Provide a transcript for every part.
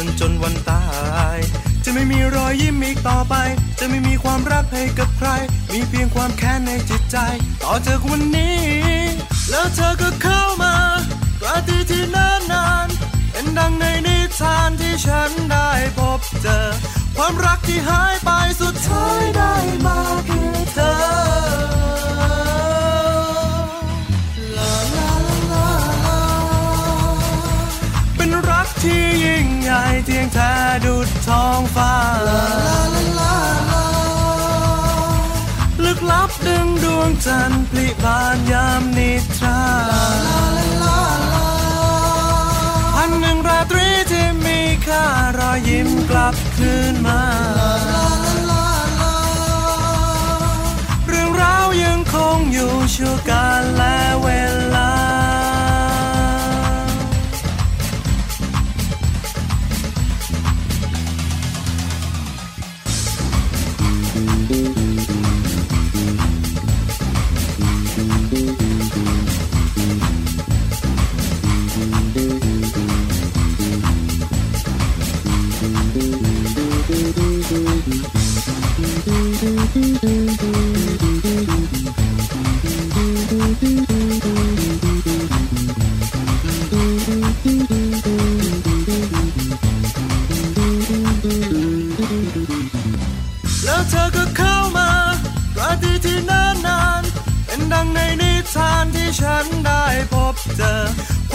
ฉันจนวันตาย จะไม่มีรอยยิ้มอีกต่อไป จะไม่มีความรักให้กับใคร มีเพียงความแค้นในจิตใจ ต่อจากวันนี้ แล้วเธอก็เข้ามากราตีที่นานนานเป็นดังในนิทานที่ฉันได้พบเจอ ความรักที่หายไป ดท้องฟ้า ลึกลับดึงดวงจันทร์พลิบานยามนิทราพันหนึ่งราตรีที่มีค่ารอยยิ้มกลับคืนมาเรื่องราวยังคงอยู่ชั่วการและเวลา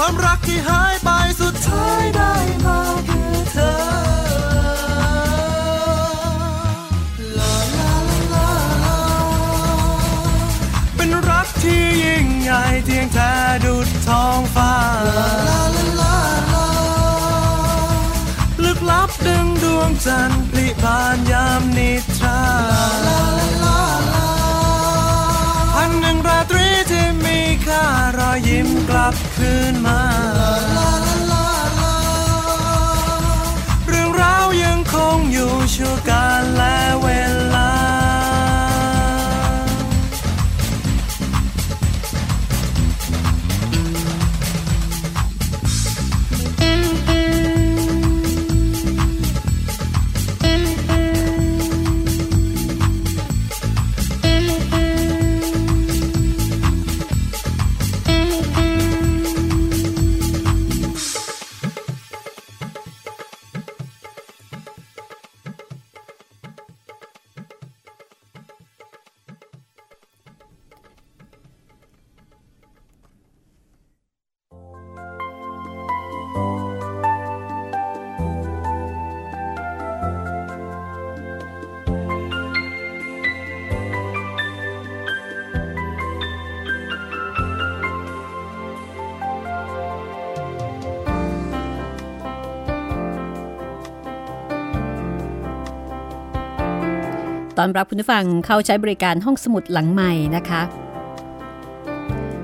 ความรักที่หายไปสุดท้ายได้มาคือเธอลาลาลาลาเป็นรักที่ยิ่งใหญ่เทียงแท้ดุดท้องฟ้าลาลาลาลาลึกลับดึงดวงจันทร์พลิบานยามนิ กลับคืนมา ตอนรับคุณผู้ฟังเข้าใช้บริการห้องสมุดหลังใหม่นะคะ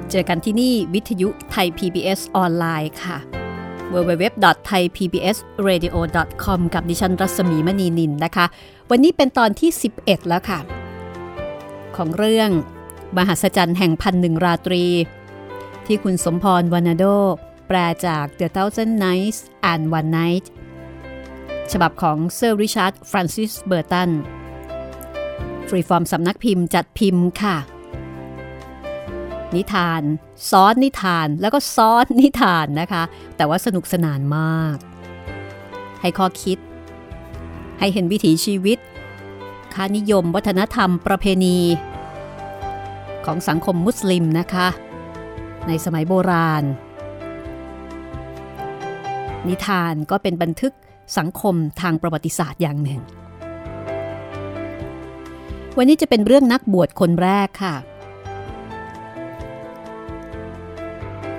เจอกันที่นี่วิทยุไทย PBS ออนไลน์ค่ะ www.thaipbsradio.com กับดิฉันรัศมีมณีนินนะคะ วันนี้เป็นตอนที่ 11 แล้วค่ะ ของเรื่อง มหัศจรรย์แห่งพันหนึ่งราตรี ที่คุณสมพรวานาโด แปลจาก The Thousand Nights and One Night ฉบับของเซอร์ริชาร์ดฟรานซิสเบอร์ตัน ฟรีฟอร์มสำนักพิมพ์จัดพิมพ์ค่ะ นิทาน ซ้อนนิทานแล้วก็ซ้อนนิทานนะคะ แต่ว่าสนุกสนานมาก ให้ข้อคิด ให้เห็นวิถีชีวิต ค่านิยมวัฒนธรรมประเพณี ของสังคมมุสลิมนะคะ ในสมัยโบราณ นิทานก็เป็นบันทึกสังคมทางประวัติศาสตร์อย่างหนึ่ง วันนี้จะเป็นเรื่องนักบวชคนแรกค่ะ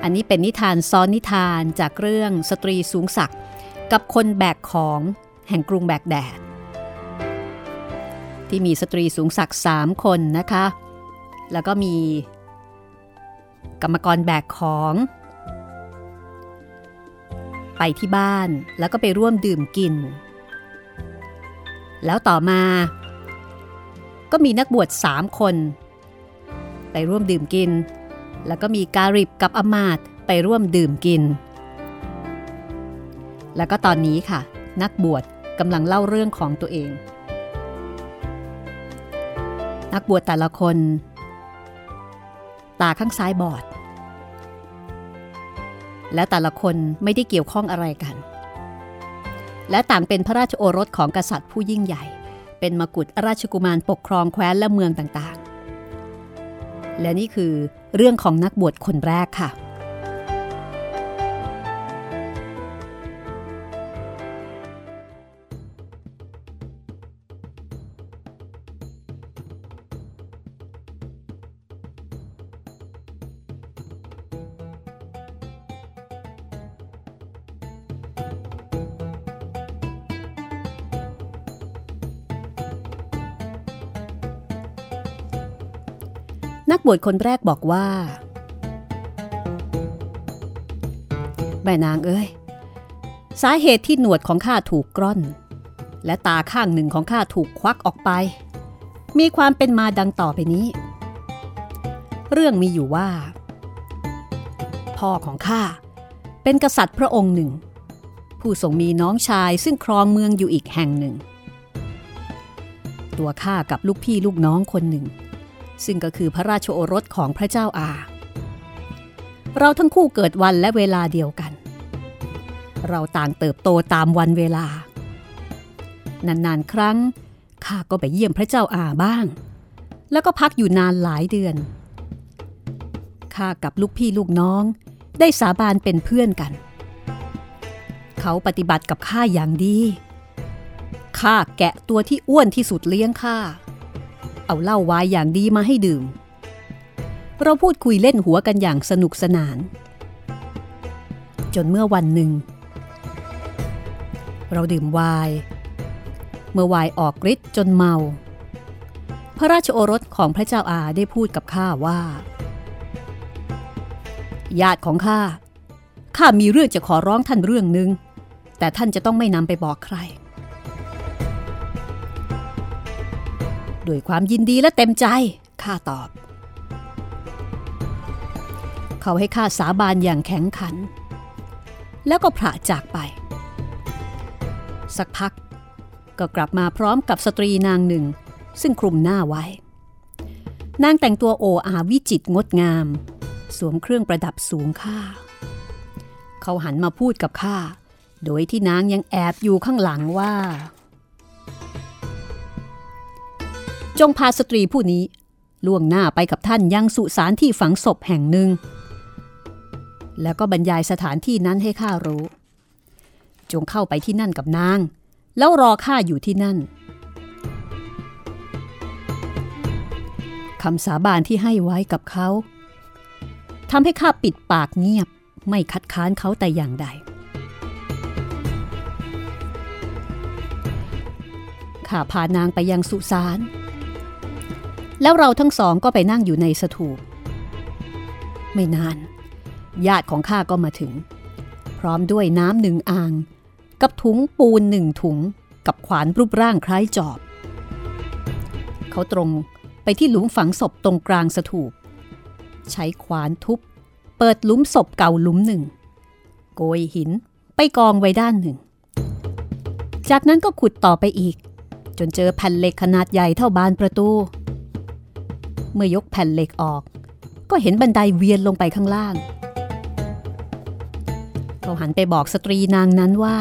อันนี้เป็นนิทานซ้อนนิทานจากเรื่องสตรีสูงศักดิ์กับคนแบกของแห่งกรุงแบกแดด ที่มีสตรีสูงศักดิ์สามคนนะคะ แล้วก็มีกรรมกรแบกของ ไปที่บ้านแล้วก็ไปร่วมดื่มกิน แล้วต่อมา ก็มีนักบวชสามคน ไปร่วมดื่มกิน แล้วก็มีการิบกับอมาตไปร่วมดื่มกิน แล้วก็ตอนนี้ค่ะ นักบวชกำลังเล่าเรื่องของตัวเอง นักบวชแต่ละคน ตาข้างซ้ายบอด และแต่ละคนไม่ได้เกี่ยวข้องอะไรกัน และต่างเป็นพระราชโอรสของกษัตริย์ผู้ยิ่งใหญ่ เป็นมกุฎราชกุมารปกครองแคว้นและเมืองต่างๆ และนี่คือเรื่องของนักบวชคนแรกค่ะ บวชคนแรกบอกว่า แม่นางเอ้ย สาเหตุที่หนวดของข้าถูกกร่อน และตาข้างหนึ่งของข้าถูกควักออกไป มีความเป็นมาดังต่อไปนี้ เรื่องมีอยู่ว่า พ่อของข้าเป็นกษัตริย์พระองค์หนึ่ง ผู้ทรงมีน้องชายซึ่งครองเมืองอยู่อีกแห่งหนึ่ง ตัวข้ากับลูกพี่ลูกน้องคนหนึ่ง ซึ่งก็คือพระราชโอรสของพระเจ้าอา เราทั้งคู่เกิดวันและเวลาเดียวกัน เราต่างเติบโตตามวันเวลา นานๆ ครั้งข้าก็ไปเยี่ยมพระเจ้าอาบ้าง แล้วก็พักอยู่นานหลายเดือน ข้ากับลูกพี่ลูกน้องได้สาบานเป็นเพื่อนกัน เขาปฏิบัติกับข้าอย่างดี ข้าแกะตัวที่อ้วนที่สุดเลี้ยงข้า เอาเหล้าวายอย่างดีมาให้ดื่ม เราพูดคุยเล่นหัวกันอย่างสนุกสนาน จนเมื่อวันหนึ่ง เราดื่มวาย เมื่อวายออกฤทธิ์จนเมา พระราชโอรสของพระเจ้าอาได้พูดกับข้าว่า ญาติของข้าข้ามีเรื่องจะขอร้องท่านเรื่องหนึ่งแต่ท่านจะต้องไม่นำไปบอกใคร ด้วยความยินดีและเต็มใจข้าตอบ เขาให้ข้าสาบานอย่างแข็งขัน แล้วก็พระจากไป สักพัก ก็กลับมาพร้อมกับสตรีนางหนึ่ง ซึ่งคลุมหน้าไว้ นางแต่งตัวโออาวิจิตงดงาม สวมเครื่องประดับสูงค่า เขาหันมาพูดกับข้าโดยที่นางยังแอบอยู่ข้างหลังว่า จงพาสตรีผู้นี้ ล่วงหน้าไปกับท่านยังสุสานที่ฝังศพแห่งหนึ่ง แล้วก็บรรยายสถานที่นั้นให้ข้ารู้ จงเข้าไปที่นั่นกับนาง แล้วรอข้าอยู่ที่นั่นคำสาบานที่ให้ไว้กับเขาทำให้ข้าปิดปากเงียบไม่คัดค้านเขาแต่อย่างใด ข้าพานางไปยังสุสาน แล้วเราทั้งสองก็ไปนั่งอยู่ในสถูป ไม่นาน ญาติของข้าก็มาถึง พร้อมด้วยน้ำหนึ่งอ่าง กับถุงปูนหนึ่งถุง กับขวานรูปร่างคล้ายจอบ เขาตรงไปที่หลุมฝังศพตรงกลางสถูป ใช้ขวานทุบ เปิดหลุมศพเก่าหลุมหนึ่ง โกยหินไปกองไว้ด้านหนึ่ง จากนั้นก็ขุดต่อไปอีก จนเจอแผ่นเหล็กขนาดใหญ่เท่าบานประตู เมื่อยกแผ่นเหล็กออก ก็เห็นบันไดเวียนลงไปข้างล่าง เขาหันไปบอกสตรีนางนั้นว่า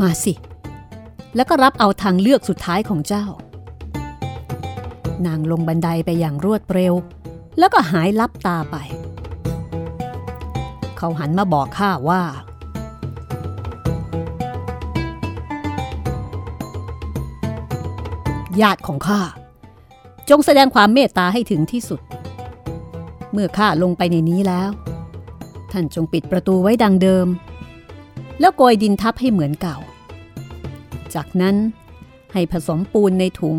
มาสิ แล้วก็รับเอาทางเลือกสุดท้ายของเจ้า นางลงบันไดไปอย่างรวดเร็ว แล้วก็หายลับตาไป เขาหันมาบอกข้าว่าญาติของข้า จงแสดงความเมตตาให้ถึงที่สุด เมื่อข้าลงไปในนี้แล้ว ท่านจงปิดประตูไว้ดังเดิม แล้วโกยดินทับให้เหมือนเก่า จากนั้นให้ผสมปูนในถุง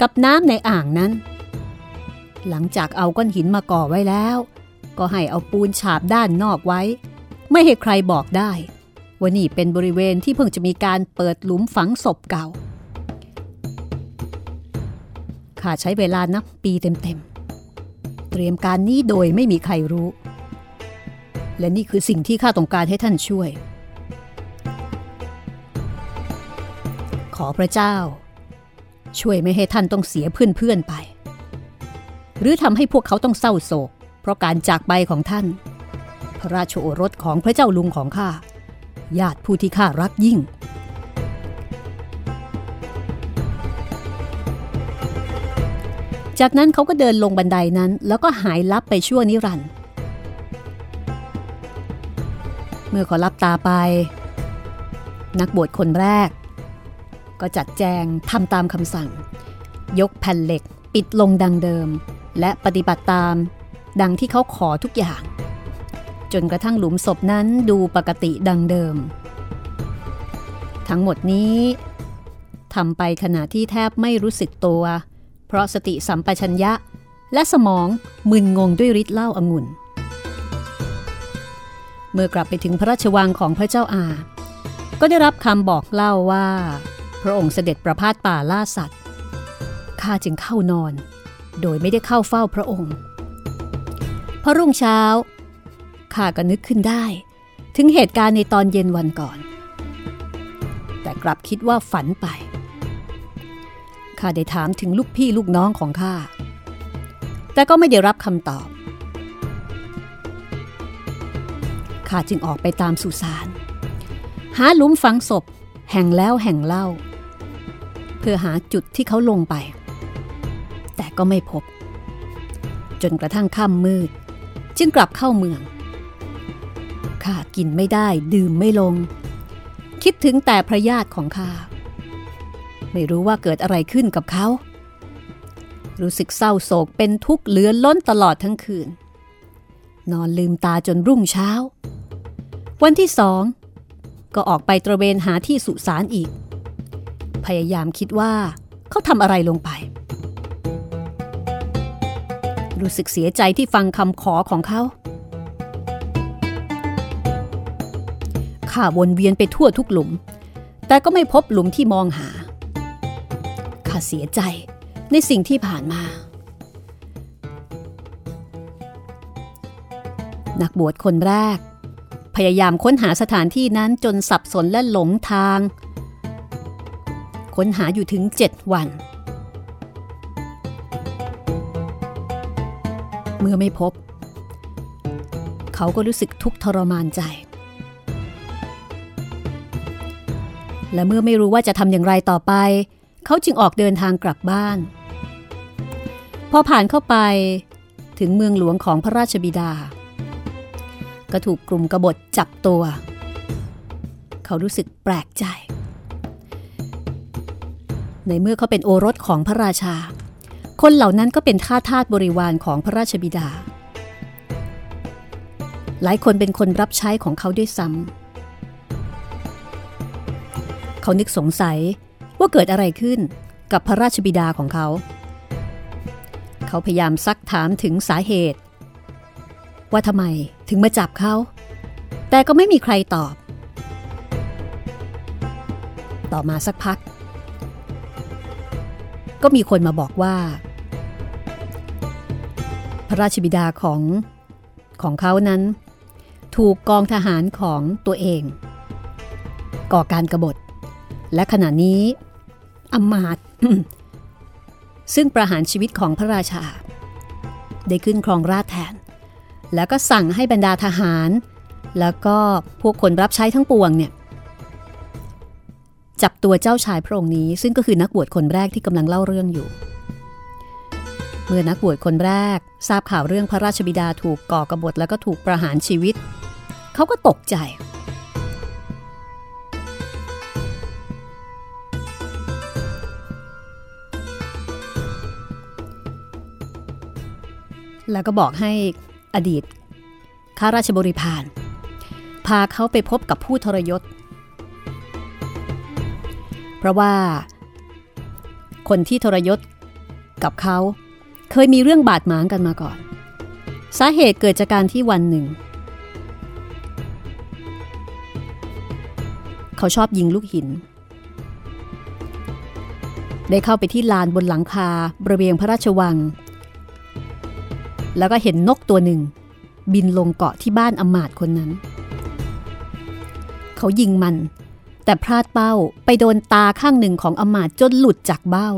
กับน้ำในอ่างนั้น หลังจากเอาก้อนหินมาก่อไว้แล้ว ก็ให้เอาปูนฉาบด้านนอกไว้ ไม่ให้ใครบอกได้ว่านี่เป็นบริเวณที่เพิ่งจะมีการเปิดหลุมฝังศพเก่า ข้าใช้เวลานับปีเต็มๆ เตรียมการนี้โดยไม่มีใครรู้ และนี่คือสิ่งที่ข้าต้องการให้ท่านช่วย ขอพระเจ้า ช่วยไม่ให้ท่านต้องเสียเพื่อนๆไป หรือทำให้พวกเขาต้องเศร้าโศก เพราะการจากไปของท่าน พระราชโอรสของพระเจ้าลุงของข้าญาติผู้ที่ข้ารักยิ่ง จากนั้นเขาก็เดินลงบันไดนั้น แล้วก็หายลับไปชั่วนิรันดร์เมื่อขาลับตาไป นักบวชคนแรก ก็จัดแจงทำตามคำสั่ง ยกแผ่นเหล็กปิดลงดังเดิม และปฏิบัติตามดังที่เขาขอทุกอย่าง จนกระทั่งหลุมศพนั้นดูปกติดังเดิม ทั้งหมดนี้ทำไปขณะที่แทบไม่รู้สึกตัว เพราะสติสัมปชัญญะ และสมองมึนงงด้วยฤทธิ์เหล้าองุ่น เมื่อกลับไปถึงพระราชวังของพระเจ้าอา ก็ได้รับคำบอกเล่าว่า พระองค์เสด็จประพาสป่าล่าสัตว์ ข้าจึงเข้านอน โดยไม่ได้เข้าเฝ้าพระองค์พอรุ่งเช้าข้าก็นึกขึ้นได้ ถึงเหตุการณ์ในตอนเย็นวันก่อน แต่กลับคิดว่าฝันไป ข้าได้ถามถึงลูกพี่ลูกน้องของข้า แต่ก็ไม่ได้รับคำตอบ ข้าจึงออกไปตามสุสาน หาหลุมฝังศพ แห่งแล้วแห่งเล่า เพื่อหาจุดที่เขาลงไป แต่ก็ไม่พบ จนกระทั่งค่ำมืด จึงกลับเข้าเมือง ข้ากินไม่ได้ดื่มไม่ลง คิดถึงแต่พระญาติของข้า ไม่รู้ว่าเกิดอะไรขึ้นกับเขา รู้สึกเศร้าโศกเป็นทุกข์เหลือล้นตลอดทั้งคืน นอนลืมตาจนรุ่งเช้า วันที่สองก็ออกไปตระเวนหาที่สุสานอีก พยายามคิดว่าเขาทำอะไรลงไป รู้สึกเสียใจที่ฟังคำขอของเขาข้าวนเวียนไปทั่วทุกหลุม แต่ก็ไม่พบหลุมที่มองหาข้า เสียใจในสิ่งที่ผ่านมา นักบวชคนแรก พยายามค้นหาสถานที่นั้นจนสับสนและหลงทาง ค้นหาอยู่ถึงเจ็ดวัน เมื่อไม่พบ เขาก็รู้สึกทุกข์ทรมานใจและเมื่อไม่รู้ว่าจะทำอย่างไรต่อไป เขาจึงออกเดินทางกลับบ้าน พอผ่านเข้าไปถึงเมืองหลวงของพระราชบิดา ก็ถูกกลุ่มกบฏจับตัว เขารู้สึกแปลกใจ ในเมื่อเขาเป็นโอรสของพระราชา คนเหล่านั้นก็เป็นข้าทาสบริวารของพระราชบิดา หลายคนเป็นคนรับใช้ของเขาด้วยซ้ำเขานึกสงสัย ว่าเกิดอะไรขึ้นกับพระราชบิดาของเขา เขาพยายามซักถามถึงสาเหตุ ว่าทำไมถึงมาจับเขา แต่ก็ไม่มีใครตอบ ต่อมาสักพัก ก็มีคนมาบอกว่า พระราชบิดาของของเขานั้น ถูกกองทหารของตัวเอง ก่อการกรบฏและขณะนี้ อมาตย์ซึ่งประหารชีวิตของพระราชา ได้ขึ้นครองราชแทน แล้วก็สั่งให้บรรดาทหาร แล้วก็พวกคนรับใช้ทั้งปวงเนี่ยจับตัวเจ้าชายพระองค์นี้ ซึ่งก็คือนักบวชคนแรกที่กำลังเล่าเรื่องอยู่ในมื่อนักบวชคนแรก ทราบข่าวเรื่องพระราชบิดาถูกก่อกบฏแล้วก็ถูกประหารชีวิต เขาก็ตกใจ แล้วก็บอกให้อดีตข้าราชบริพารพาเขาไปพบกับผู้ทรยศ เพราะว่า คนที่ทรยศกับเขาเคยมีเรื่องบาดหมางกันมาก่อน สาเหตุเกิดจากการที่วันหนึ่ง เขาชอบยิงลูกหิน ได้เข้าไปที่ลานบนหลังคาบริเวณพระราชวัง แล้วก็เห็นนกตัวหนึ่ง บินลงเกาะที่บ้านอมาตคนนั้น เขายิงมัน แต่พลาดเป้าไปโดนตาข้างหนึ่งของอมาตจนหลุดจากเบ้า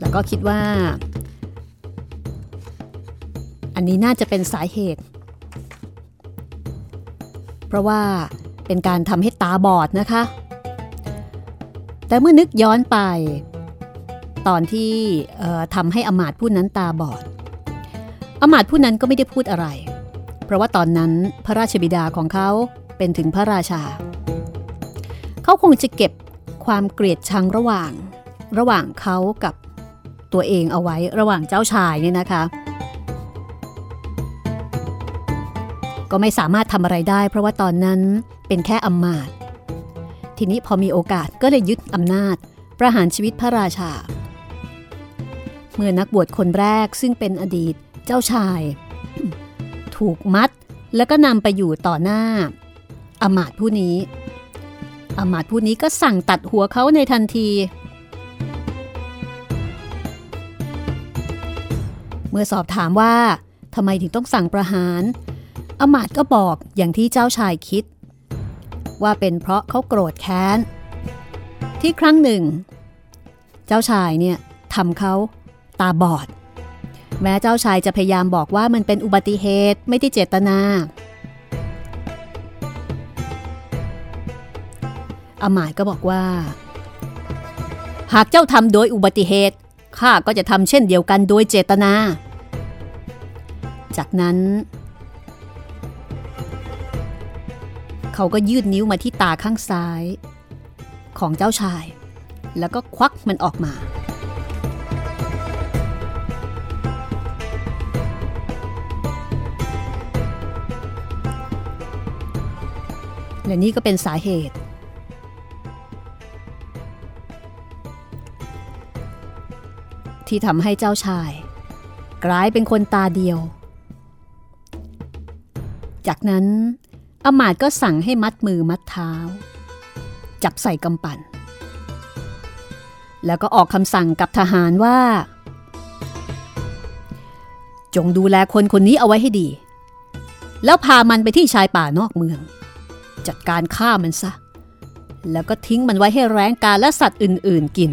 แล้วก็คิดว่า อันนี้น่าจะเป็นสาเหตุ เพราะว่าเป็นการทำให้ตาบอดนะคะ แต่เมื่อนึกย้อนไป ตอนที่ทำให้อมาตผู้นั้นตาบอด อมาตผู้นั้นก็ไม่ได้พูดอะไร เพราะว่าตอนนั้นพระราชบิดาของเขาเป็นถึงพระราชา เขาคงจะเก็บความเกลียดชังระหว่าง ระหว่างเขากับตัวเองเอาไว้ระหว่างเจ้าชายเนี่ยนะคะ ก็ไม่สามารถทำอะไรได้ เพราะว่าตอนนั้นเป็นแค่อมาตย ทีนี้พอมีโอกาสก็เลยยึดอำนาจ ประหารชีวิตพระราชา เมื่อนักบวชคนแรกซึ่งเป็นอดีตเจ้าชาย ถูกมัดแล้วก็นำไปอยู่ต่อหน้า อมาตผู้นี้อมาตผู้นี้ก็สั่งตัดหัวเขาในทันที เมื่อสอบถามว่าทำไมถึงต้องสั่งประหารอมาตก็บอกอย่างที่เจ้าชายคิด ว่าเป็นเพราะเขาโกรธแค้น ที่ครั้งหนึ่ง เจ้าชายเนี่ยทำเขาตาบอด แม้เจ้าชายจะพยายามบอกว่ามันเป็นอุบัติเหตุไม่ได้เจตนาอมายก็บอกว่า หากเจ้าทำโดยอุบัติเหตุข้าก็จะทำเช่นเดียวกันโดยเจตนา จากนั้น เขาก็ยืดนิ้วมาที่ตาข้างซ้าย ของเจ้าชาย แล้วก็ควักมันออกมา และนี่ก็เป็นสาเหตุ ที่ทำให้เจ้าชาย กลายเป็นคนตาเดียว จากนั้น อมาตก็สั่งให้มัดมือมัดเท้า จับใส่กำปั่น แล้วก็ออกคำสั่งกับทหารว่า จงดูแลคนคนนี้เอาไว้ให้ดี แล้วพามันไปที่ชายป่านอกเมือง จัดการฆ่ามันซะ แล้วก็ทิ้งมันไว้ให้แรงกาและสัตว์อื่น ๆกิน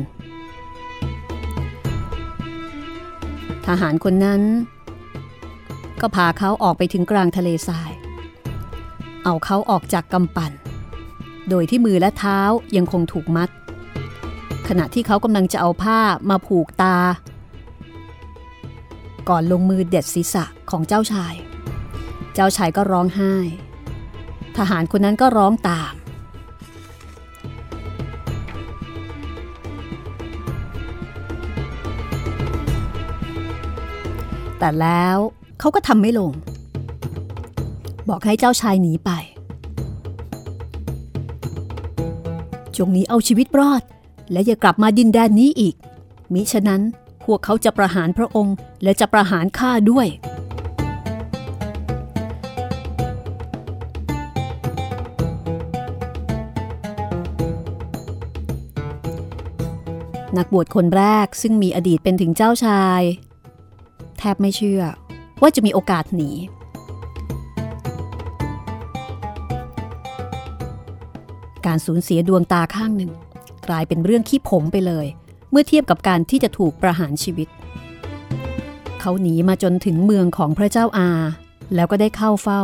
ทหารคนนั้น ก็พาเขาออกไปถึงกลางทะเลทราย เอาเขาออกจากกำปั่น โดยที่มือและเท้ายังคงถูกมัด ขณะที่เขากำลังจะเอาผ้ามาผูกตา ก่อนลงมือเด็ดศีรษะของเจ้าชาย เจ้าชายก็ร้องไห้ ทหารคนนั้นก็ร้องตาม แต่แล้วเขาก็ทำไม่ลง บอกให้เจ้าชายหนีไป จงหนีเอาชีวิตรอด และอย่ากลับมาดินแดนนี้อีก มิฉะนั้นพวกเขาจะประหารพระองค์และจะประหารข้าด้วย นักบวชคนแรกซึ่งมีอดีตเป็นถึงเจ้าชาย แทบไม่เชื่อว่าจะมีโอกาสหนี การสูญเสียดวงตาข้างหนึ่ง กลายเป็นเรื่องขี้ผมไปเลย เมื่อเทียบกับการที่จะถูกประหารชีวิต เขาหนีมาจนถึงเมืองของพระเจ้าอา แล้วก็ได้เข้าเฝ้า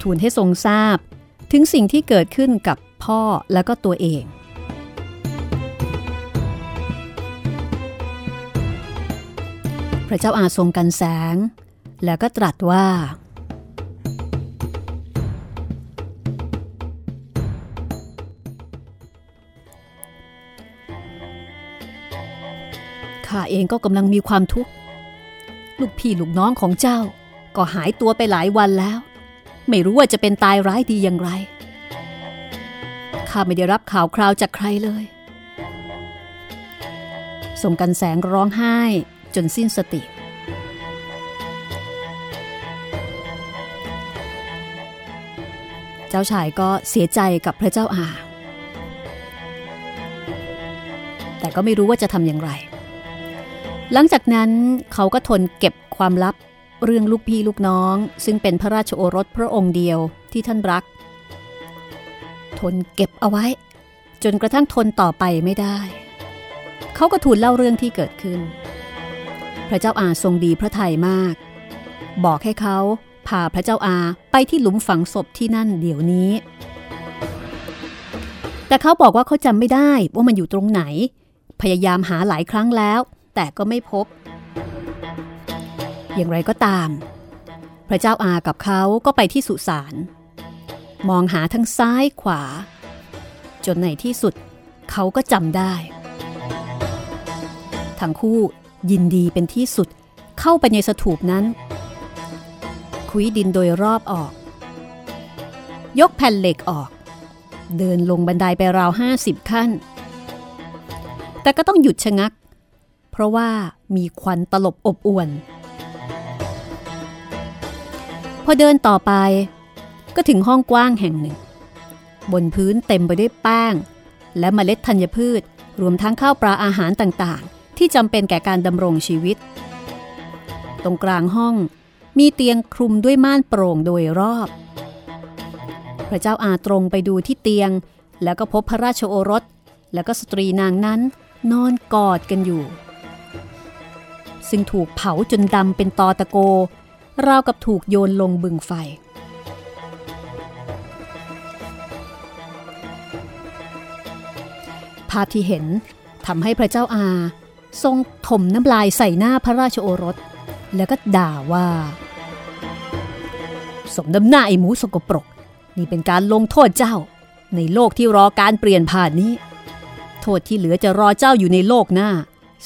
ทูลให้ทรงทราบถึงสิ่งที่เกิดขึ้นกับพ่อแล้วก็ตัวเอง พระเจ้าอาทรงกันแสง แล้วก็ตรัสว่า ข้าเองก็กำลังมีความทุกข์ ลูกพี่ลูกน้องของเจ้า ก็หายตัวไปหลายวันแล้ว ไม่รู้ว่าจะเป็นตายร้ายดีอย่างไร ข้าไม่ได้รับข่าวคราวจากใครเลยส่งกันแสงร้องไห้จนสิ้นสติ เจ้าชายก็เสียใจกับพระเจ้าอาแต่ก็ไม่รู้ว่าจะทำอย่างไร หลังจากนั้นเขาก็ทนเก็บความลับเรื่องลูกพี่ลูกน้อง ซึ่งเป็นพระราชโอรสพระองค์เดียวที่ท่านรัก ทนเก็บเอาไว้ จนกระทั่งทนต่อไปไม่ได้ เขาก็ทูลเล่าเรื่องที่เกิดขึ้น พระเจ้าอาทรงดีพระทัยมาก บอกให้เขาพาพระเจ้าอาไปที่หลุมฝังศพที่นั่นเดี๋ยวนี้ แต่เขาบอกว่าเขาจำไม่ได้ว่ามันอยู่ตรงไหน พยายามหาหลายครั้งแล้ว แต่ก็ไม่พบ อย่างไรก็ตาม พระเจ้าอากับเขาก็ไปที่สุสานมองหาทั้งซ้ายขวา จนในที่สุดเขาก็จำได้ ทั้งคู่ยินดีเป็นที่สุดเข้าไปในสถูปนั้น คุยดินโดยรอบออก ยกแผ่นเหล็กออก เดินลงบันไดไปราวห้าสิบขั้น แต่ก็ต้องหยุดชะงัก เพราะว่ามีควันตลบอบอวน พอเดินต่อไป ก็ถึงห้องกว้างแห่งหนึ่ง บนพื้นเต็มไปด้วยแป้ง และเมล็ดธัญพืช รวมทั้งข้าวปลาอาหารต่างๆ ที่จำเป็นแก่การดำรงชีวิต ตรงกลางห้องมีเตียงคลุมด้วยม่านโปร่งโดยรอบ พระเจ้าอาตรงไปดูที่เตียง แล้วก็พบพระราชโอรส แล้วก็สตรีนางนั้นนอนกอดกันอยู่ ซึ่งถูกเผาจนดำเป็นตอตะโก ราวกับถูกโยนลงบึงไฟ ภาพที่เห็นทำให้พระเจ้าอา ทรงถมน้ำลายใส่หน้าพระราชโอรส แล้วก็ด่าว่า สมน้ำหน้าไอ้หมูสกปรก นี่เป็นการลงโทษเจ้า ในโลกที่รอการเปลี่ยนผ่านนี้ โทษที่เหลือจะรอเจ้าอยู่ในโลกหน้า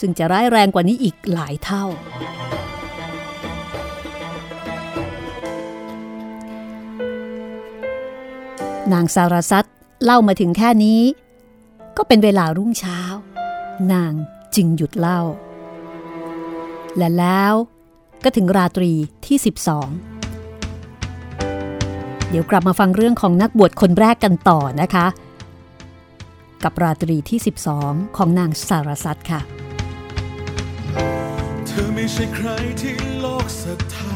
ซึ่งจะร้ายแรงกว่านี้อีกหลายเท่า นางสารสัตเล่ามาถึงแค่นี้ ก็เป็นเวลารุ่งเช้า นางจึงหยุดเล่า และแล้วก็ถึงราตรีที่ 12 เดี๋ยวกลับมาฟังเรื่องของนักบวชคนแรกกันต่อนะคะ กับราตรีที่ 12 ของนางสารสัตค่ะ ธอไม่ใช่ใครที่โลกศรัทธา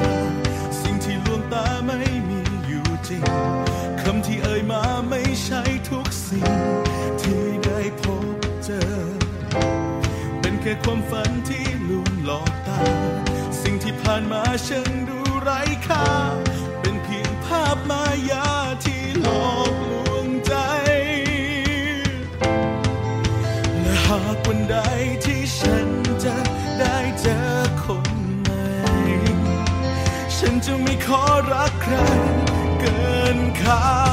สิ่งที่ลวงตาไม่มีอยู่จริง คำที่เอ่ยมาไม่ใช่ทุกสิ่ง ที่ได้พบเจอ เป็นแค่ความฝันที่ลวงหลอกตา สิ่งที่ผ่านมาฉันดูไร้ค่า เป็นเพียงภาพมายา รักใ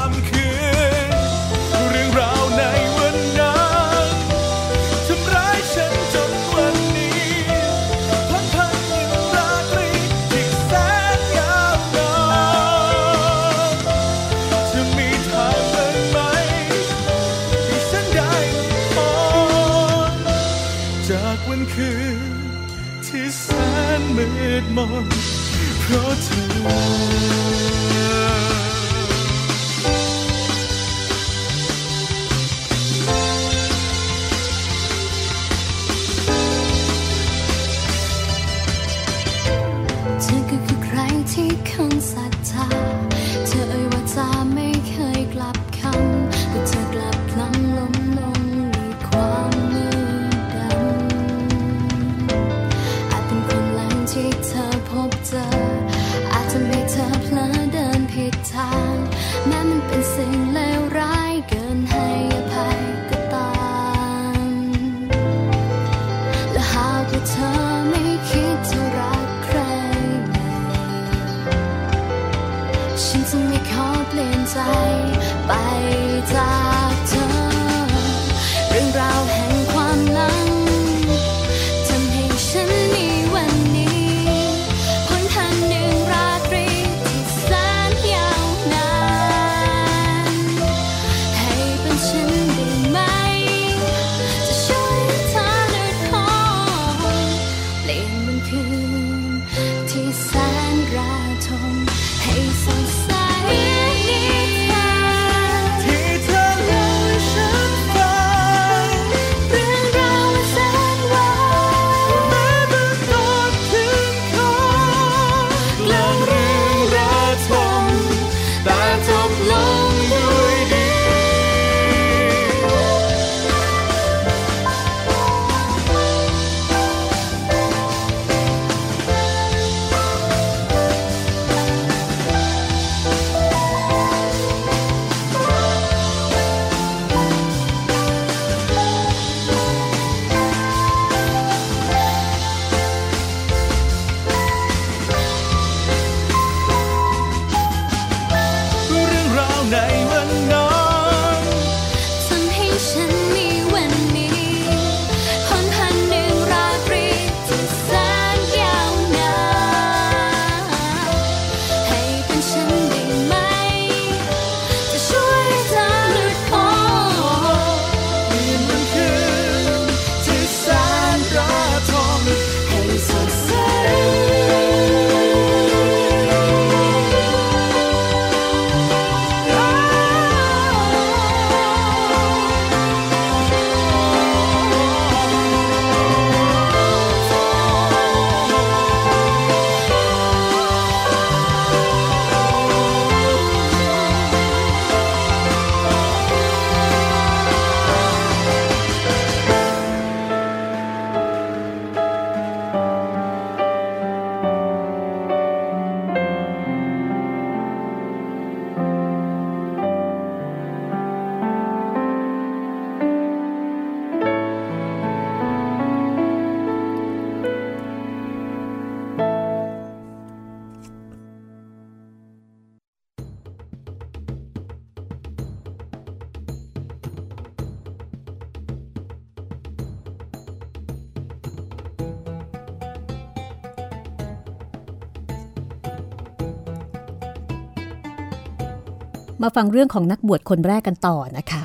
มาฟังเรื่องของนักบวชคนแรกกันต่อนะคะ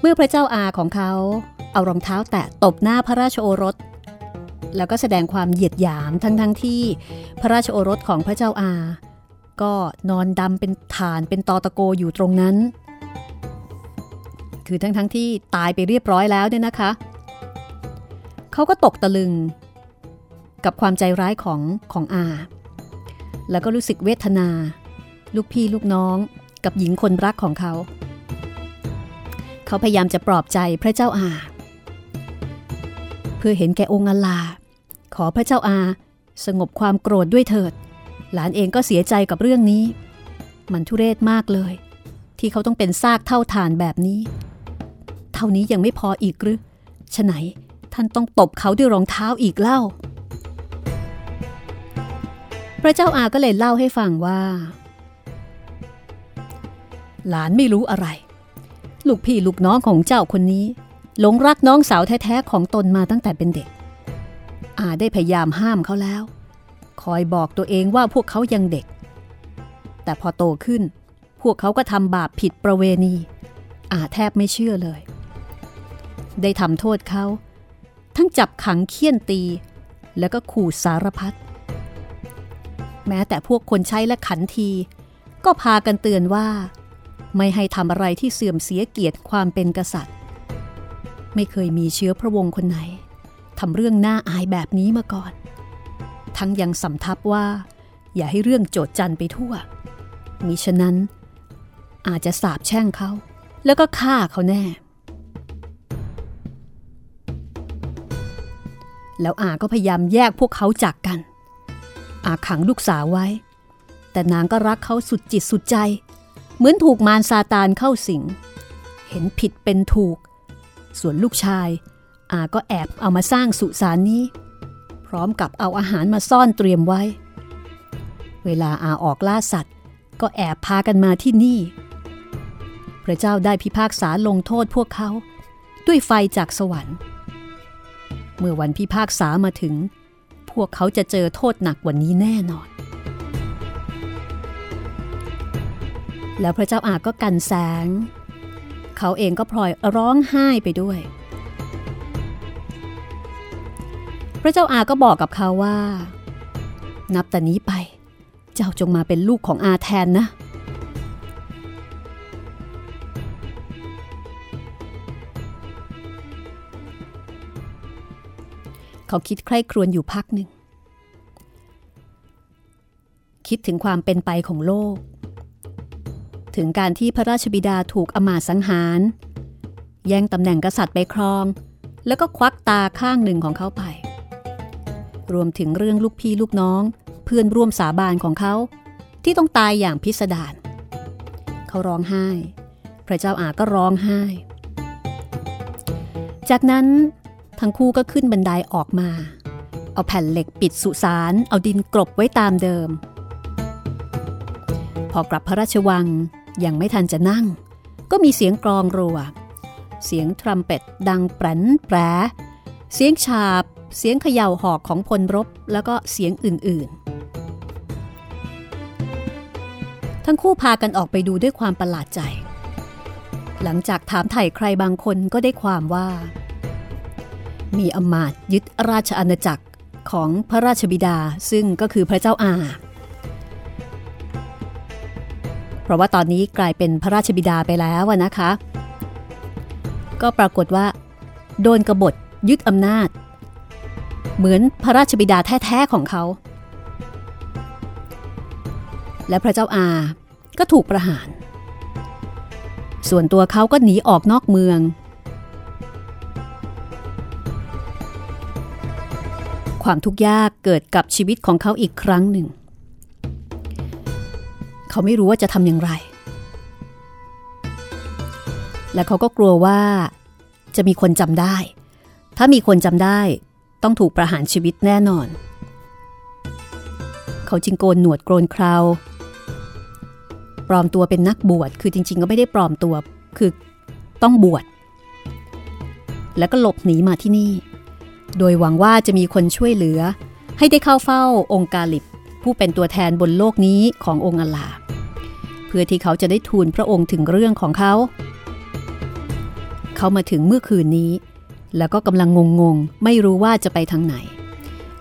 เมื่อพระเจ้าอาของเขาเอารองเท้าแตะตบหน้าพระราชโอรส แล้วก็แสดงความเหยียดหยามทั้งทั้งๆที่พระราชโอรสของพระเจ้าอา ก็นอนดำเป็นฐานเป็นตอตะโกอยู่ตรงนั้น คือทั้งทั้งๆที่ตายไปเรียบร้อยแล้วเนี่ยนะคะเขาก็ตกตะลึง กับความใจร้ายของของอา แล้วก็รู้สึกเวทนา ลูกพี่ลูกน้อง กับหญิงคนรักของเขา เขาพยายามจะปลอบใจพระเจ้าอา เพื่อเห็นแก่องค์อลา ขอพระเจ้าอา สงบความโกรธด้วยเถิด หลานเองก็เสียใจกับเรื่องนี้ มันทุเรศมากเลย ที่เขาต้องเป็นซากเท่าฐานแบบนี้ เท่านี้ยังไม่พออีกหรือฉะไหนท่านต้องตบเขาด้วยรองเท้าอีกเล่า พระเจ้าอาก็เลยเล่าให้ฟังว่า หลานไม่รู้อะไร ลูกพี่ลูกน้องของเจ้าคนนี้ หลงรักน้องสาวแท้ๆของตนมาตั้งแต่เป็นเด็ก อาได้พยายามห้ามเขาแล้ว คอยบอกตัวเองว่าพวกเขายังเด็ก แต่พอโตขึ้น พวกเขาก็ทำบาปผิดประเวณี อาแทบไม่เชื่อเลย ได้ทำโทษเขา ทั้งจับขังเคี่ยนตี แล้วก็ขู่สารพัดแม้แต่พวกคนใช้และขันที ก็พากันเตือนว่า ไม่ให้ทำอะไรที่เสื่อมเสียเกียรติความเป็นกษัตริย์ ไม่เคยมีเชื้อพระวงศ์คนไหนทำเรื่องน่าอายแบบนี้มาก่อน ทั้งยังสำทับว่า อย่าให้เรื่องโจดจันไปทั่ว มิฉะนั้น อาจจะสาบแช่งเขา แล้วก็ฆ่าเขาแน่ แล้วอาก็พยายามแยกพวกเขาจากกัน อาขังลูกสาวไว้ แต่นางก็รักเขาสุดจิตสุดใจ เหมือนถูกมารซาตานเข้าสิง เห็นผิดเป็นถูก ส่วนลูกชาย อาก็แอบเอามาสร้างสุสานนี้ พร้อมกับเอาอาหารมาซ่อนเตรียมไว้ เวลาอาออกล่าสัตว์ ก็แอบพากันมาที่นี่ พระเจ้าได้พิพากษาลงโทษพวกเขา ด้วยไฟจากสวรรค์ เมื่อวันพิพากษามาถึง พวกเขาจะเจอโทษหนักกว่านี้แน่นอน แล้วพระเจ้าอาก็กันแสง เขาเองก็พลอยร้องไห้ไปด้วย พระเจ้าอาก็บอกกับเขาว่า นับแต่นี้ไป เจ้าจงมาเป็นลูกของอาแทนนะเขาคิดใคร่ครวญอยู่พักหนึ่ง คิดถึงความเป็นไปของโลก ถึงการที่พระราชบิดาถูกอมาตสังหาร แย่งตำแหน่งกษัตริย์ไปครอง แล้วก็ควักตาข้างหนึ่งของเขาไป รวมถึงเรื่องลูกพี่ลูกน้อง เพื่อนร่วมสาบานของเขาที่ต้องตายอย่างพิสดารเขาร้องไห้ พระเจ้าอาก็ร้องไห้ จากนั้นทั้งคู่ก็ขึ้นบันไดออกมา เอาแผ่นเหล็กปิดสุสาน เอาดินกลบไว้ตามเดิม พอกลับพระราชวัง ยังไม่ทันจะนั่ง ก็มีเสียงกรองรัว เสียงทรัมเป็ตดังแปรนแปร เสียงฉาบ เสียงเขย่าหอกของพลรบ แล้วก็เสียงอื่นๆ ทั้งคู่พากันออกไปดูด้วยความประหลาดใจ หลังจากถามไถ่ใครบางคนก็ได้ความว่า มีอำมาตย์ยึดราชอาณาจักรของพระราชบิดาซึ่งก็คือพระเจ้าอา ราะว่าตอนนี้กลายเป็นพระราชบิดาไปแล้วนะคะ ก็ปรากฏว่า โดนกบฏยึดอำนาจ เหมือนพระราชบิดาแท้ๆของเขา และพระเจ้าอาก็ถูกประหาร ส่วนตัวเขาก็หนีออกนอกเมือง ความทุกข์ยากเกิดกับชีวิตของเขาอีกครั้งหนึ่ง เขาไม่รู้ว่าจะทำอย่างไร และเขาก็กลัวว่าจะมีคนจำได้ ถ้ามีคนจำได้ต้องถูกประหารชีวิตแน่นอน เขาจึงโกนหนวดโกนคราวปลอมตัวเป็นนักบวช คือจริง ๆ ก็ไม่ได้ปลอมตัว คือต้องบวช แล้วก็หลบหนีมาที่นี่ โดยหวังว่าจะมีคนช่วยเหลือ ให้ได้เข้าเฝ้าองค์กาลิบผู้เป็นตัวแทนบนโลกนี้ขององค์อลา พพื่อที่เขาจะได้ทูลพระองค์ถึงเรื่องของเขา เขามาถึงเมื่อคืนนี้ แล้วก็กำลังงงๆ ไม่รู้ว่าจะไปทางไหน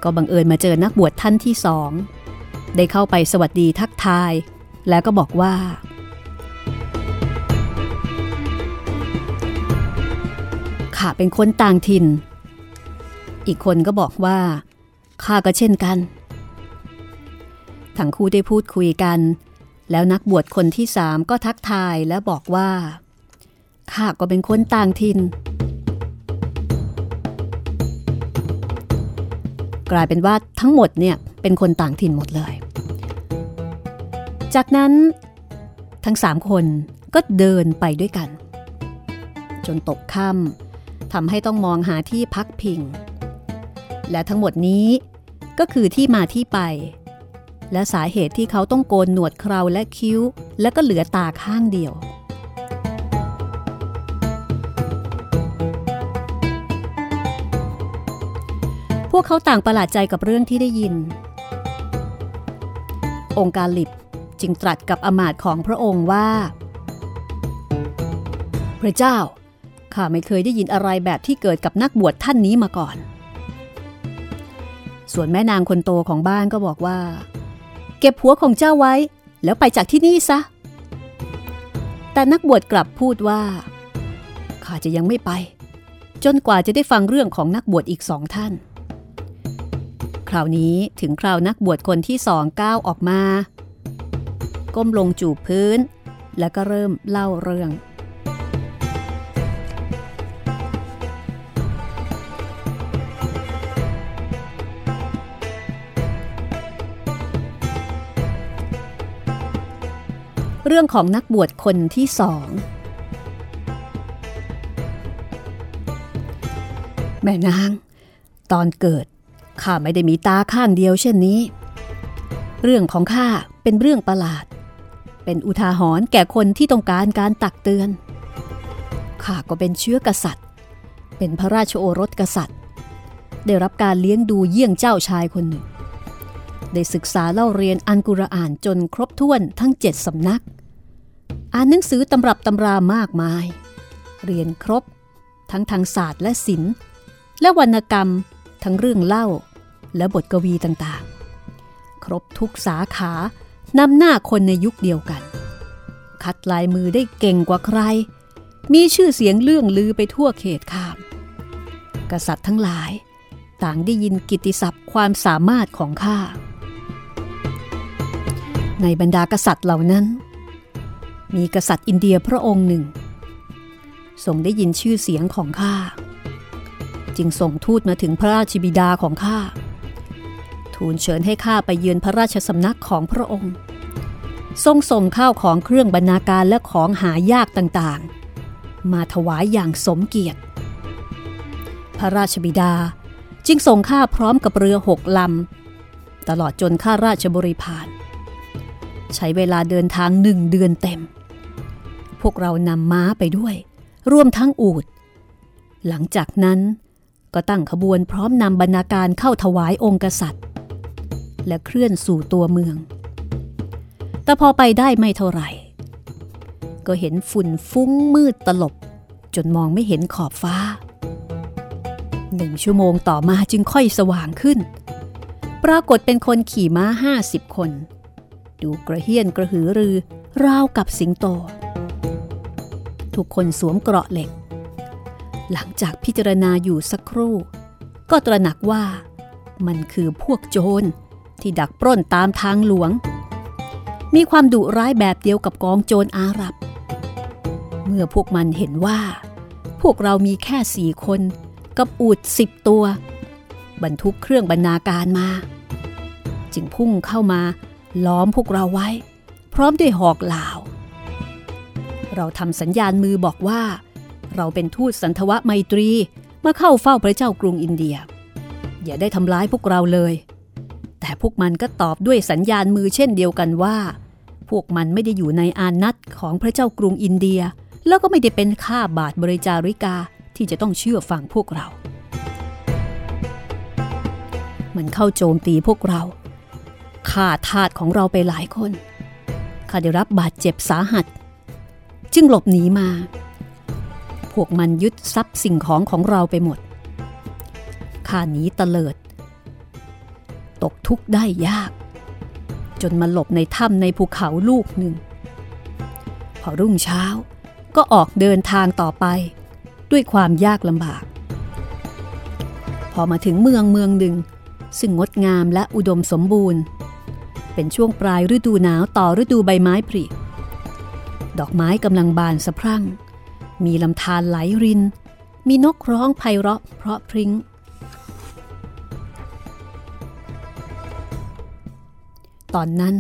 ก็บังเอิญมาเจอนักบวชท่านที่สอง ได้เข้าไปสวัสดีทักทาย แล้วก็บอกว่า ข้าเป็นคนต่างถิ่น อีกคนก็บอกว่า ข้าก็เช่นกัน ทั้งคู่ได้พูดคุยกัน แล้วนักบวชคนที่สามก็ทักทายและบอกว่า ข้าก็เป็นคนต่างถิ่น กลายเป็นว่าทั้งหมดเนี่ยเป็นคนต่างถิ่นหมดเลย จากนั้นทั้งสามคนก็เดินไปด้วยกัน จนตกค่ำทำให้ต้องมองหาที่พักพิง และทั้งหมดนี้ก็คือที่มาที่ไป และสาเหตุที่เขาต้องโกนหนวดเคราและคิ้ว และก็เหลือตาข้างเดียว พวกเขาต่างประหลาดใจกับเรื่องที่ได้ยิน องค์การลิบจึงตรัสกับอมาตย์ของพระองค์ว่า พระเจ้า ข้าไม่เคยได้ยินอะไรแบบที่เกิดกับนักบวชท่านนี้มาก่อนส่วนแม่นางคนโตของบ้านก็บอกว่า เก็บหัวของเจ้าไว้ แล้วไปจากที่นี่ซะ แต่นักบวชกลับพูดว่า ข้าจะยังไม่ไป จนกว่าจะได้ฟังเรื่องของนักบวชอีกสองท่าน คราวนี้ถึงคราวนักบวชคนที่สองก้าวออกมา ก้มลงจูบพื้น แล้วก็เริ่มเล่าเรื่อง เรื่องของนักบวชคนที่สองแม่นาง ตอนเกิดข้าไม่ได้มีตาข้างเดียวเช่นนี้ เรื่องของข้าเป็นเรื่องประหลาด เป็นอุทาหรณ์แก่คนที่ต้องการการตักเตือนข้าก็เป็นเชื้อกษัตริย์ เป็นพระราชโอรสกษัตริย์ ได้รับการเลี้ยงดูเยี่ยงเจ้าชายคนหนึ่ง ได้ศึกษาเล่าเรียนอันกุรอานจนครบถ้วนทั้งเจ็ดสำนัก อ่านหนังสือตำรับตำรามากมาย เรียนครบ ทั้งทางศาสตร์และศิลป์ และวรรณกรรม ทั้งเรื่องเล่า และบทกวีต่างๆ ครบทุกสาขานำหน้าคนในยุคเดียวกัน คัดลายมือได้เก่งกว่าใคร มีชื่อเสียงเลื่องลือไปทั่วเขตขาม กษัตริย์ทั้งหลาย ต่างได้ยินกิตติศัพท์ความสามารถของข้า ในบรรดากษัตริย์เหล่านั้น มีกษัตริย์อินเดียพระองค์หนึ่งทรงได้ยินชื่อเสียงของข้า จึงส่งทูตมาถึงพระราชบิดาของข้า ทูลเชิญให้ข้าไปเยือนพระราชสำนักของพระองค์ ทรงส่งข้าวของเครื่องบรรณาการและของหายากต่างๆ มาถวายอย่างสมเกียรติ พระราชบิดาจึงส่งข้าพร้อมกับเรือหกลำ ตลอดจนข้าราชบริพาร ใช้เวลาเดินทางหนึ่งเดือนเต็ม พวกเรานำม้าไปด้วย ร่วมทั้งอูด หลังจากนั้นก็ตั้งขบวนพร้อมนำบรรณาการเข้าถวายองค์กษัตริย์ และเคลื่อนสู่ตัวเมือง แต่พอไปได้ไม่เท่าไหร่ ก็เห็นฝุ่นฟุ้งมืดตลบ จนมองไม่เห็นขอบฟ้า หนึ่งชั่วโมงต่อมาจึงค่อยสว่างขึ้น ปรากฏเป็นคนขี่ม้าห้าสิบคน ดูกระเฮี้ยนกระหือรือ ราวกับสิงโต ทุกคนสวมเกราะเหล็ก หลังจากพิจารณาอยู่สักครู่ ก็ตระหนักว่ามันคือพวกโจรที่ดักปล้นตามทางหลวง มีความดุร้ายแบบเดียวกับกองโจรอาหรับ เมื่อพวกมันเห็นว่า พวกเรามีแค่สี่คนกับอูดสิบตัว บรรทุกเครื่องบรรณาการมา จึงพุ่งเข้ามา ล้อมพวกเราไว้ พร้อมด้วยหอกเหลาเราทำสัญญาณมือบอกว่า เราเป็นทูตสันทวะไมตรีมาเข้าเฝ้าพระเจ้ากรุงอินเดีย อย่าได้ทำร้ายพวกเราเลย แต่พวกมันก็ตอบด้วยสัญญาณมือเช่นเดียวกันว่า พวกมันไม่ได้อยู่ในอานัตของพระเจ้ากรุงอินเดีย แล้วก็ไม่ได้เป็นข้าบาทบริจาริกาที่จะต้องเชื่อฟังพวกเรา มันเข้าโจมตีพวกเรา ฆ่าทาสของเราไปหลายคนข้าได้รับบาดเจ็บสาหัส จึงหลบหนีมา พวกมันยึดทรัพย์สิ่งของของเราไปหมด ข้าหนีเตลิด ตกทุกข์ได้ยาก จนมาหลบในถ้ำในภูเขาลูกหนึ่ง พอรุ่งเช้าก็ออกเดินทางต่อไป ด้วยความยากลำบาก พอมาถึงเมืองเมืองหนึ่ง ซึ่งงดงามและอุดมสมบูรณ์ เป็นช่วงปลายฤดูหนาวต่อฤดูใบไม้ผลิดอกไม้กำลังบานสะพรั่ง มีลำธารไหลริน มีนกร้องไพเราะเพราะพริ้ง ตอนนั้น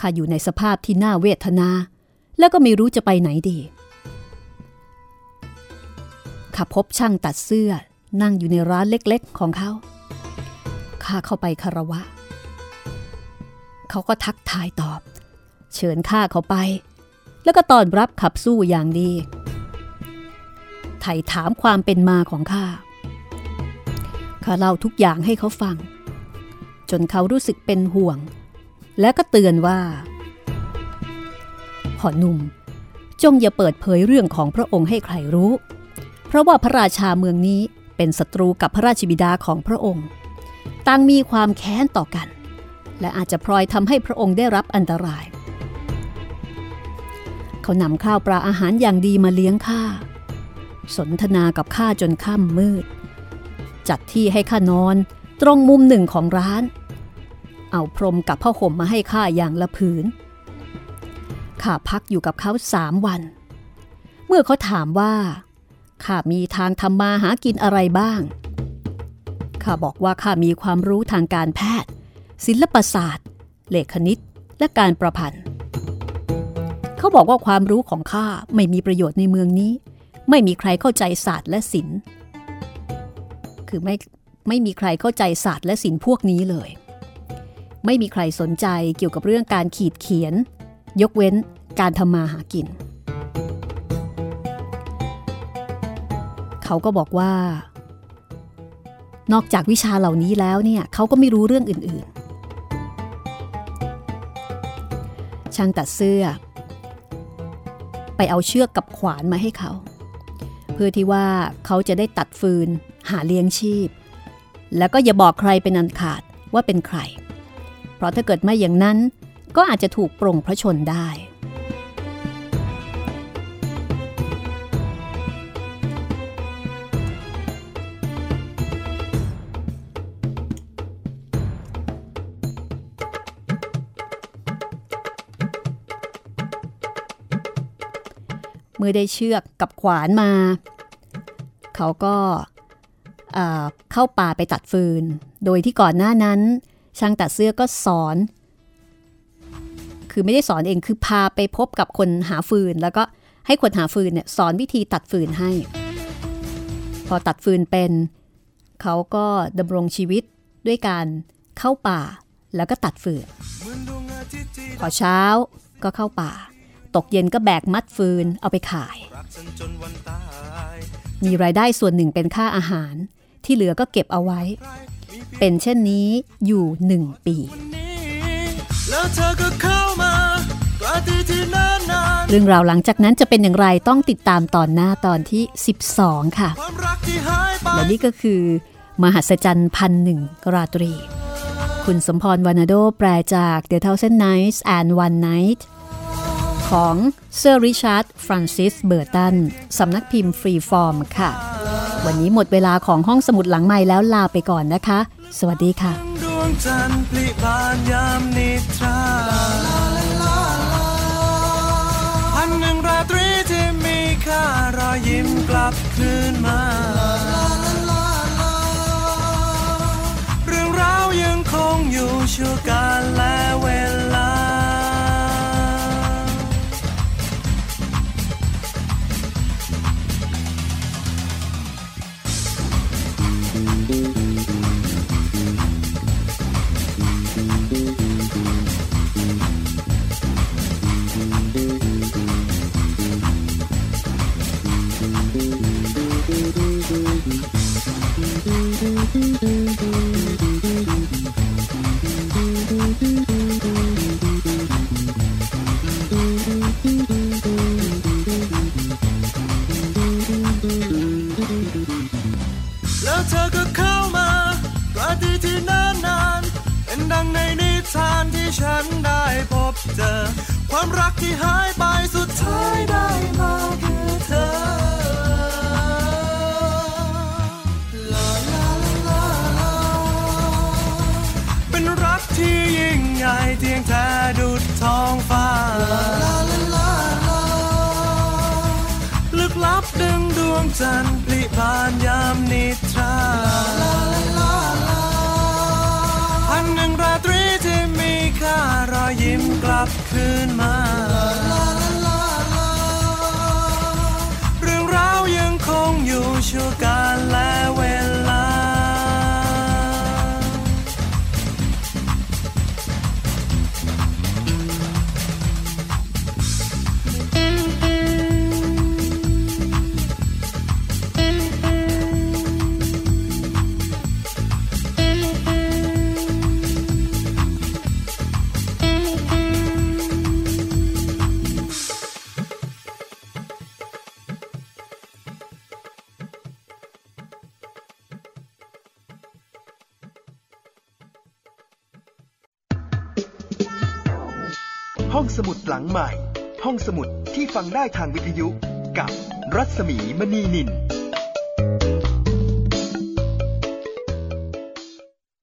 ข้าอยู่ในสภาพที่น่าเวทนา แล้วก็ไม่รู้จะไปไหนดีข้าพบช่างตัดเสื้อนั่งอยู่ในร้านเล็กๆของเขา ข้าเข้าไปคารวะเขาก็ทักทายตอบ เชิญข้าเขาไป แล้วก็ตอนรับขับสู้อย่างดี ไถ่ถามความเป็นมาของข้า ข้าเล่าทุกอย่างให้เขาฟัง จนเขารู้สึกเป็นห่วง และก็เตือนว่าพ่อหนุ่ม จงอย่าเปิดเผยเรื่องของพระองค์ให้ใครรู้ เพราะว่าพระราชาเมืองนี้เป็นศัตรูกับพระราชบิดาของพระองค์ต่างมีความแค้นต่อกัน และอาจจะพลอยทำให้พระองค์ได้รับอันตราย เขานำข้าวปลาอาหารอย่างดีมาเลี้ยงข้า สนทนากับข้าจนค่ำมืด จัดที่ให้ข้านอนตรงมุมหนึ่งของร้าน เอาพรมกับผ้าห่มมาให้ข้าอย่างละผืน ข้าพักอยู่กับเขาสามวัน เมื่อเขาถามว่าข้ามีทางทำมาหากินอะไรบ้างข้าบอกว่าข้ามีความรู้ทางการแพทย์ ศิลปศาสตร์ เลขคณิต และการประพันธ์ เขาบอกว่าความรู้ของข้าไม่มีประโยชน์ในเมืองนี้ ไม่มีใครเข้าใจศาสตร์และศิลป์ คือไม่ไม่มีใครเข้าใจศาสตร์และศิลป์พวกนี้เลย ไม่มีใครสนใจเกี่ยวกับเรื่องการขีดเขียน ยกเว้นการทำมาหากิน เขาก็บอกว่า นอกจากวิชาเหล่านี้แล้วเนี่ยเขาก็ไม่รู้เรื่องอื่น ช่างตัดเสื้อ ไปเอาเชือกกับขวานมาให้เขา เพื่อที่ว่าเขาจะได้ตัดฟืนหาเลี้ยงชีพ แล้วก็อย่าบอกใครเป็นอันขาดว่าเป็นใคร เพราะถ้าเกิดไม่อย่างนั้นก็อาจจะถูกปรงพระชนได้ มื่อได้เชือกกับขวานมา เขาก็เอ่อเข้าป่าไปตัดฟืน โดยที่ก่อนหน้านั้น ช่างตัดเสื้อก็สอน คือไม่ได้สอนเองคือพาไปพบกับคนหาฟืน แล้วก็ให้คนหาฟืนเนี่ยสอนวิธีตัดฟืนให้ พอตัดฟืนเป็น เขาก็ดำรงชีวิตด้วยการเข้าป่าแล้วก็ตัดฟืน พอเช้าก็เข้าป่า ตกเย็นก็แบกมัดฟืนเอาไปขาย มีรายได้ส่วนหนึ่งเป็นค่าอาหาร ที่เหลือก็เก็บเอาไว้ เป็นเช่นนี้อยู่หนึ่งปีแล้วเธอก็เข้ามาปาร์ตี้ที่นานนานเรื่องราวหลังจากนั้นจะเป็นอย่างไรต้องติดตามตอนหน้าตอนที่ 12 ค่ะความรักที่หายไปและนี่ก็คือ มหัศจรรย์พันหนึ่งราตรี คุณสมพรวานาโดแปลจาก The Thousand Nights and One Night ของเซอร์ริชาร์ด ฟรานซิส เบอร์ตัน สำนักพิมพ์ฟรีฟอร์มค่ะ วันนี้หมดเวลาของห้องสมุดหลังใหม่แล้วลาไปก่อนนะคะ สวัสดีค่ะ ดวงจันทร์พลิบานยามนิทราพันหนึ่งราตรีที่มีค่ารอยยิ้มกลับคืนมา เรื่องราวยังคงอยู่ชั่วการและเวลา「 แล้วเธอก็เข้ามาปราตีที่นานนเป็นดังในนิทานที่ฉันได้พบเจอ ความรักที่หาย จันทร์พลิบานยามนิทราพันหนึ่งราตรีที่มีค่ารอยยิ้มกลับคืนมา